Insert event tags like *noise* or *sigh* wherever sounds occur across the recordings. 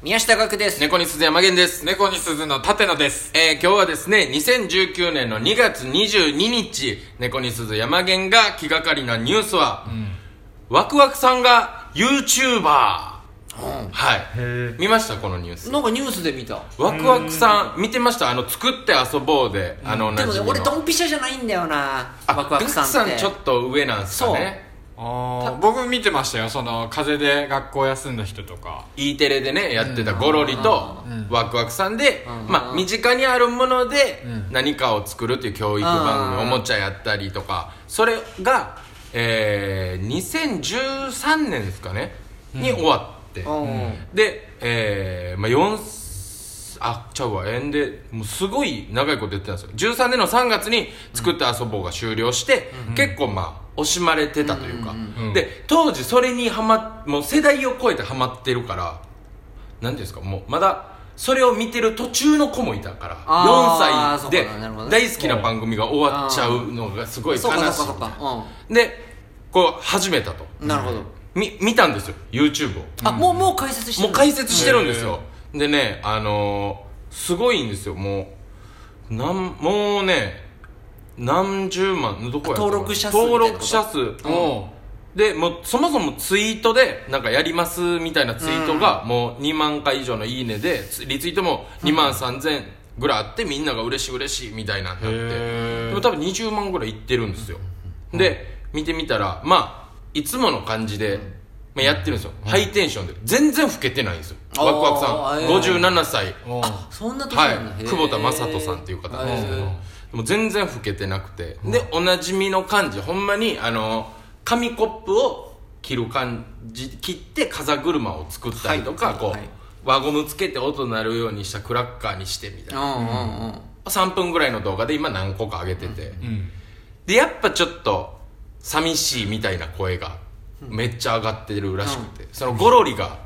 宮下岳です。猫に鈴山源です。猫に鈴の立野です。えー、今日はですね、2019年の2月22日、猫に鈴山源が気がかりなニュースは、ワクワクさんが YouTuber。はい。見ました？このニュース。なんかニュースで見た。ワクワクさん、見てました？あの、作って遊ぼうで、あの、でもね、の俺ドンピシャじゃないんだよな。あワクワクさんって。ガクさんちょっと上なんすかね。あー。僕見てましたよ。その、風邪で学校休んだ人とか。E テレでねやってたゴロリとワクワクさんで、まあ、身近にあるもので何かを作るっていう教育番組うんおもちゃやったりとか。それが、えー、2013年ですかね？に終わって、うん。で、えーまあ、4あちゃうわ。縁でもうすごい長いことやってたんですよ。13年の3月に作って遊ぼうが終了して、結構まあ惜しまれてたというか、うんで当時それにハマもう世代を超えてハマってるから何ていうんですかもうまだそれを見てる途中の子もいたからあー4歳で大好きな番組が終わっちゃうのがすごい悲しい。でこう始めたと。うん。なるほど。み見たんですよ。YouTube を。あ、もう、もう解説してる。もう解説してるんですよでねあのー、すごいんですよ。もうなんもうね何十万どこや登録者数登録者数。おうでもうそもそもツイートでなんかやりますみたいなツイートがもう2万回以上のいいねでつリツイートも2万3000ぐらいあってみんなが嬉しい嬉しいみたいなになって。でも多分20万ぐらいいってるんですよ。で見てみたらまあいつもの感じで、まあ、やってるんですよ。ハイテンションで。全然老けてないんですよ。ワクワクさん。えー。57歳。おうそんな年はなんだ。へー。い久保田雅人さんっていう方なんですけど。でも全然老けてなくて。でおなじみの感じ。ほんまにあの紙コップを切る感じ切って風車を作ったりとか、こう、はい。はい輪ゴムつけて音鳴るようにしたクラッカーにしてみたいな、うんうんうん。3分ぐらいの動画で今何個か上げてて、うん。でやっぱちょっと寂しいみたいな声がめっちゃ上がってるらしくて、そのゴロリが、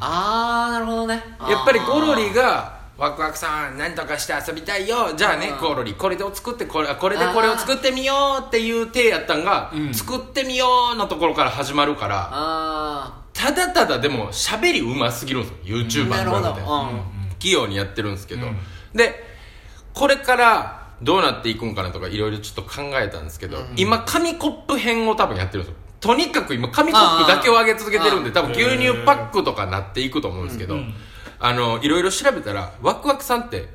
あー、なるほどね。やっぱりゴロリがワクワクさん何とかして遊びたいよ。じゃあねゴロリこれで作ってこれこれでこれを作ってみようっていう体やったんが、うん。作ってみようのところから始まるからあただただでも喋りうますぎるんですよ。YouTuber のでうん。器用にやってるんですけど、うん。でこれからどうなっていくんかなとかいろいろちょっと考えたんですけど、今紙コップ編を多分やってるんですよとにかく今紙コップだけを上げ続けてるんであ多分牛乳パックとかなっていくと思うんですけど、あのいろいろ調べたらワクワクさんって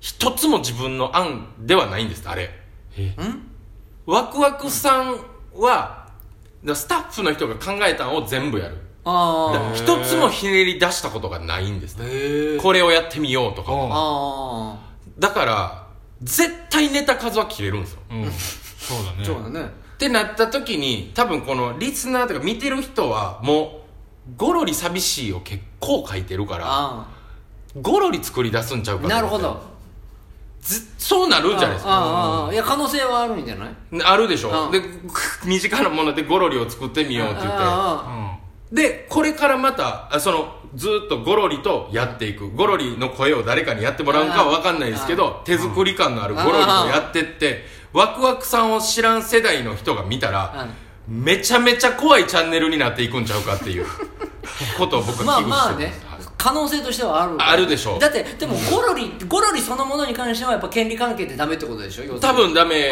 一つも自分の案ではないんですあれワクワクさんはだスタッフの人が考えたのを全部やる一つもひねり出したことがないんです。これをやってみようとかだから絶対ネタ数は切れるんですようん。そうだね。ー。そうだね。ってなった時に多分このリスナーとか見てる人はもうゴロリ寂しいを結構書いてるからあゴロリ作り出すんちゃうかなるほど。ずそうなるんじゃないですか。いや、可能性はあるんじゃない？あるでしうんょで身近なものでゴロリを作ってみようって言って。あでこれからまたあそのずーっとゴロリとやっていくゴロリの声を誰かにやってもらうかは分かんないですけど手作り感のあるゴロリとやってってワクワクさんを知らん世代の人が見たらめちゃめちゃ怖いチャンネルになっていくんちゃうかっていう *laughs* ことを僕まあは危惧してまあねます、可能性としてはある。あるでしょう。だってでもゴロリゴロリそのものに関してはやっぱ権利関係ってダメってことでしょ？多分ダメ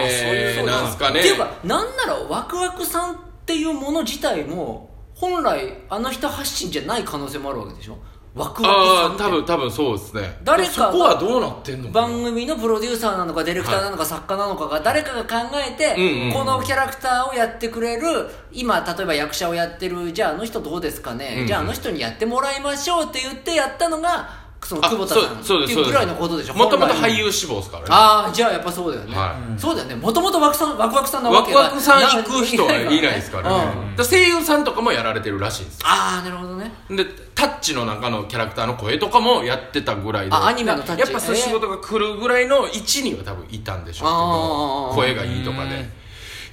なんすかね。っていうかなんならワクワクさんっていうもの自体も本来あの人発信じゃない可能性もあるわけでしょ？ワクワクさああんって。多分多分そうですね。誰かがそこはどうなってんの番組のプロデューサーなのかディレクターなのか作家なのかが誰かが考えて、うんうんうん。このキャラクターをやってくれる今例えば役者をやってるじゃああの人どうですかね、うんうん。じゃああの人にやってもらいましょうって言ってやったのがそのあ久保田さん。っていうぐらいのことでしょ。もともと俳優志望ですからね。ああじゃあやっぱそうだよね、はい。そうだよね。もともとワクさんワクさんなわワクワクさん行く人はいないですからね、うん。だ声優さんとかもやられてるらしいんですよ。ああなるほどね。でタッチの中のキャラクターの声とかもやってたぐらいであアニメのタッチ。やっぱそういう仕事が来るぐらいの位置には多分いたんでしょうけど声がいいとかで。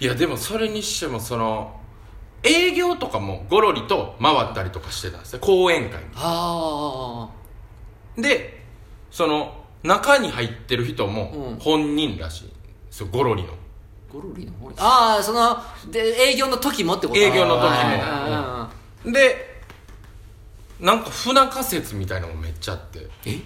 いやでもそれにしてもその営業とかもゴロリと回ったりとかしてたんですね講演会あにでその中に入ってる人もうん。本人らしい。ですよゴロリの。ゴロリの方に。ああそので営業の時もってこと？営業の時も。はいはいはいはいでなんか不仲説みたいなのもめっちゃあって。え？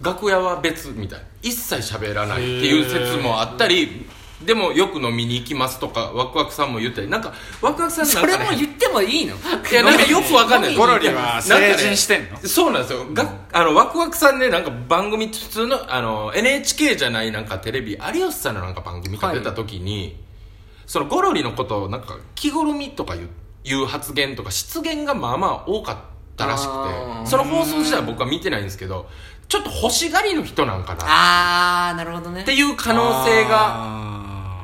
楽屋は別みたいな。一切喋らないっていう説もあったりでもよく飲みに行きますとかワクワクさんも言ったりなんかワクワクさんなんか、ね、それも言ってもいいの？いやなんかよくわかんない。ゴロリは成人してんの？そうなんですよ。があのワクワクさんねなんか番組普通のあの NHK じゃないなんかテレビ有吉さんのなんか番組が出た時に、そのゴロリのことをなんか着ぐるみとかいういう発言とか失言がまあまあ多かったらしくてその放送自体は僕は見てないんですけどちょっと欲しがりの人なんかなああなるほどね。っていう可能性がが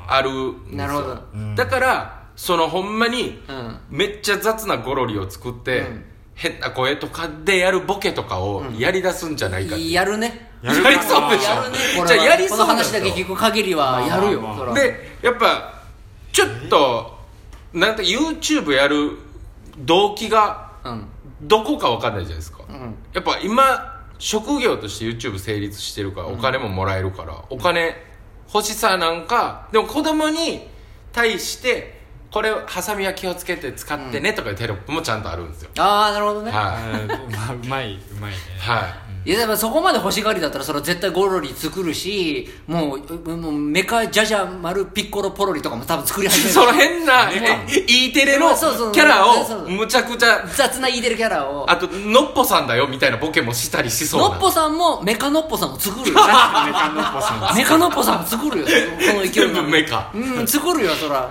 あるんですよ。なるほど。だからそのほんまにうん。めっちゃ雑なゴロリを作って、うん。変な声とかでやるボケとかをやり出すんじゃないかっていう。やるね。やるやり *laughs* そうでしょ。やるね。これはじゃあやりこそうなんですよの話だけ聞く限りはやるよ。まあまあそら。でやっぱちょっとなんて YouTube やる動機がうん。どこか分かんないじゃないですか、うん。やっぱ今職業として YouTube 成立してるからお金ももらえるから、お金欲しさなんかでも子供に対してこれハサミは気をつけて使ってねとかいうテロップもちゃんとあるんですよ、ああなるほどね。はい。まあうまいうまいね。はいいやでもそこまで欲しがりだったらそれは絶対ゴロリ作るしもうもうメカジャジャ丸ピッコロポロリとかも多分作り始める。その変な E テレのキャラをむちゃくちゃ雑な言いてるキャラを。あとのっぽさんだよみたいなボケもしたりしそうな。のっぽさんもメカのっぽさんも作るよ。*laughs* メカノッポさんメカのっぽさんも作るよ。この勢い全部のメカ。うん作るよそら。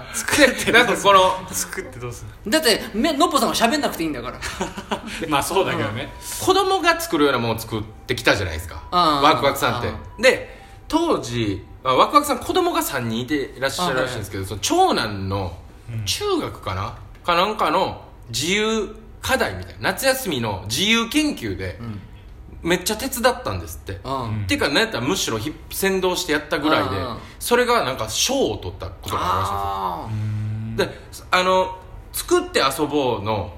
でなんかこの作ってどうするだってめのっぽさんは喋んなくていいんだから。*laughs* まあそうだけどね。子供が作るようなものを作ってきたじゃないですか。うんワクワクさんって。うで当時まあワクワクさん子供が3人いていらっしゃるらしいんですけどその長男の中学かな、かなんかの自由課題みたいな夏休みの自由研究でめっちゃ手伝ったんですって、うん。っていうかなんやったらむしろひ先導してやったぐらいでうん。うんそれがなんか賞を取ったことがあるらしいんですよ。あであの作って遊ぼうの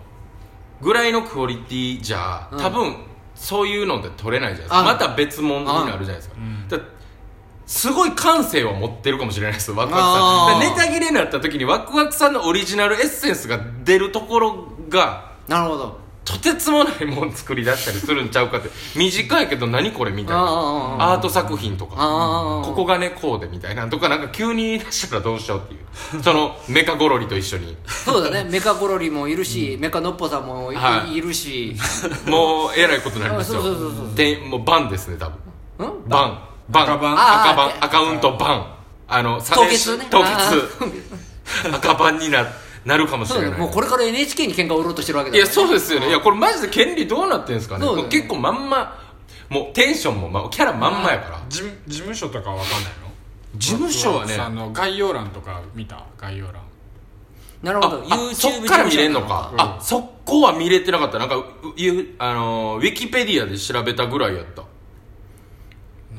ぐらいのクオリティじゃうん。多分そういうので取れないじゃないですか。あ。また別物になるじゃないですか。すごい感性を持ってるかもしれないですワクワクさん。でネタ切れになった時にワクワクさんのオリジナルエッセンスが出るところがあなるほどとてつもないもん作り出したりするんちゃうかって短いけど何これみたいな。アート作品とか。ここがねこうでみたいなとかなんか急に出したらどうしようっていう。*laughs* そのメカゴロリと一緒に。そうだね。メカゴロリもいるし、メカのっぽさんもい,、はい。るし。*laughs* もうえらいことになりますよ。でもうバンですね多分。ん？バン。バン。赤バン赤バンアカウントバン。あのサ凍結ね。凍あ結 *laughs* 赤バンにななるかもしれない。もうこれから NHK に喧嘩を売ろうとしてるわけだいやそうですよね。いやこれマジで権利どうなってんですかね。ね。結構まんまもうテンションも、ま、キャラまんまやから。事務事務所とかわかんないの？事務所はねあの概要欄とか見た？概要欄。なるほど。ああそっから見れんのか、うんあそこは見れてなかった。なんかあのーウィキペディアで調べたぐらいやっ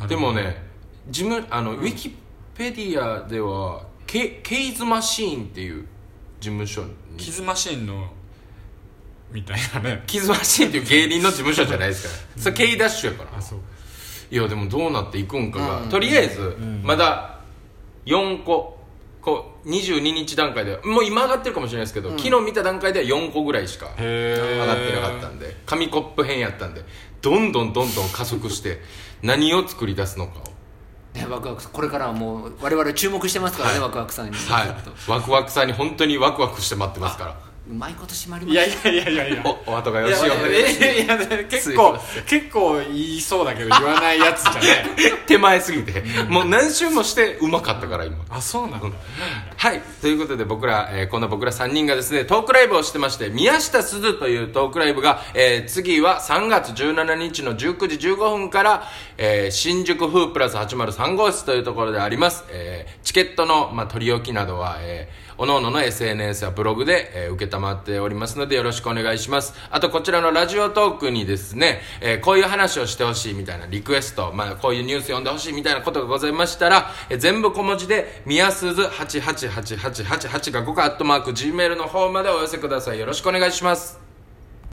た。でもね事務あの、ウィキペディアではケケイズマシーンっていう事務所に。キズマシーンのみたいなね。キズマシーンっていう芸人の事務所じゃないですから。それケイダッシュやから。あそう。いやでもどうなっていくんかが、うん。とりあえず、まだ4個こう22日段階でもう今上がってるかもしれないですけど、昨日見た段階では4個ぐらいしかへ上がってなかったんで。紙コップ編やったんで。どんどんどんどん加速して何を作り出すのかを。ねワクワクこれからはもう我々注目してますからね、はい。ワクワクさんに。はい。ワクワクさんに本当にワクワクして待ってますからうまいこと締まりまいやした。いやいやいやいや。おお後がよいやろしいようでいやいやいや結すい構結構言いそうだけど言わないやつじゃね手前すぎて。もう何周もしてうまかったから今。あそうなんだ。はい。ということで僕ら、えーこの僕ら3人がですね、トークライブをしてまして、宮下すずというトークライブが、えー次は3月17日の19時15分から、えー新宿風プラス803号室というところであります。えーチケットの、まあ、取り置きなどは、えー各々の SNS やブログで、えー、受けたまっておりますのでよろしくお願いします。あとこちらのラジオトークにですね、えーこういう話をしてほしいみたいなリクエスト、まあこういうニュース読んでほしいみたいなことがございましたら、えー全部小文字で、みやすず888888が5かアットマーク Gmail の方までお寄せください。よろしくお願いします。